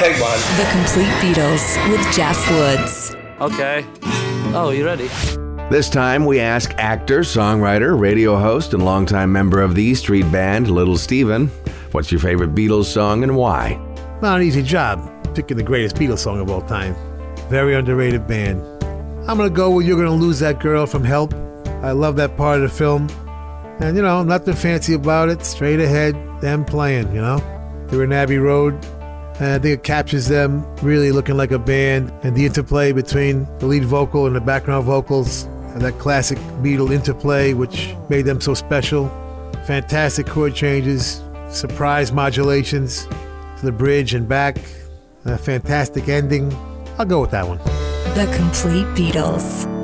Take one. The Complete Beatles with Jeff Woods. Okay. Oh, you ready? This time we ask actor, songwriter, radio host, and longtime member of the E Street Band, Little Steven, what's your favorite Beatles song and why? Not an easy job picking the greatest Beatles song of all time. Very underrated band. I'm gonna go with You're Gonna Lose That Girl from Help. I love that part of the film. And you know, nothing fancy about it. Straight ahead, them playing, you know? They're in Abbey Road. And I think it captures them really looking like a band and the interplay between the lead vocal and the background vocals and that classic Beatle interplay which made them so special. Fantastic chord changes, surprise modulations to the bridge and back, a fantastic ending. I'll go with that one. The Complete Beatles.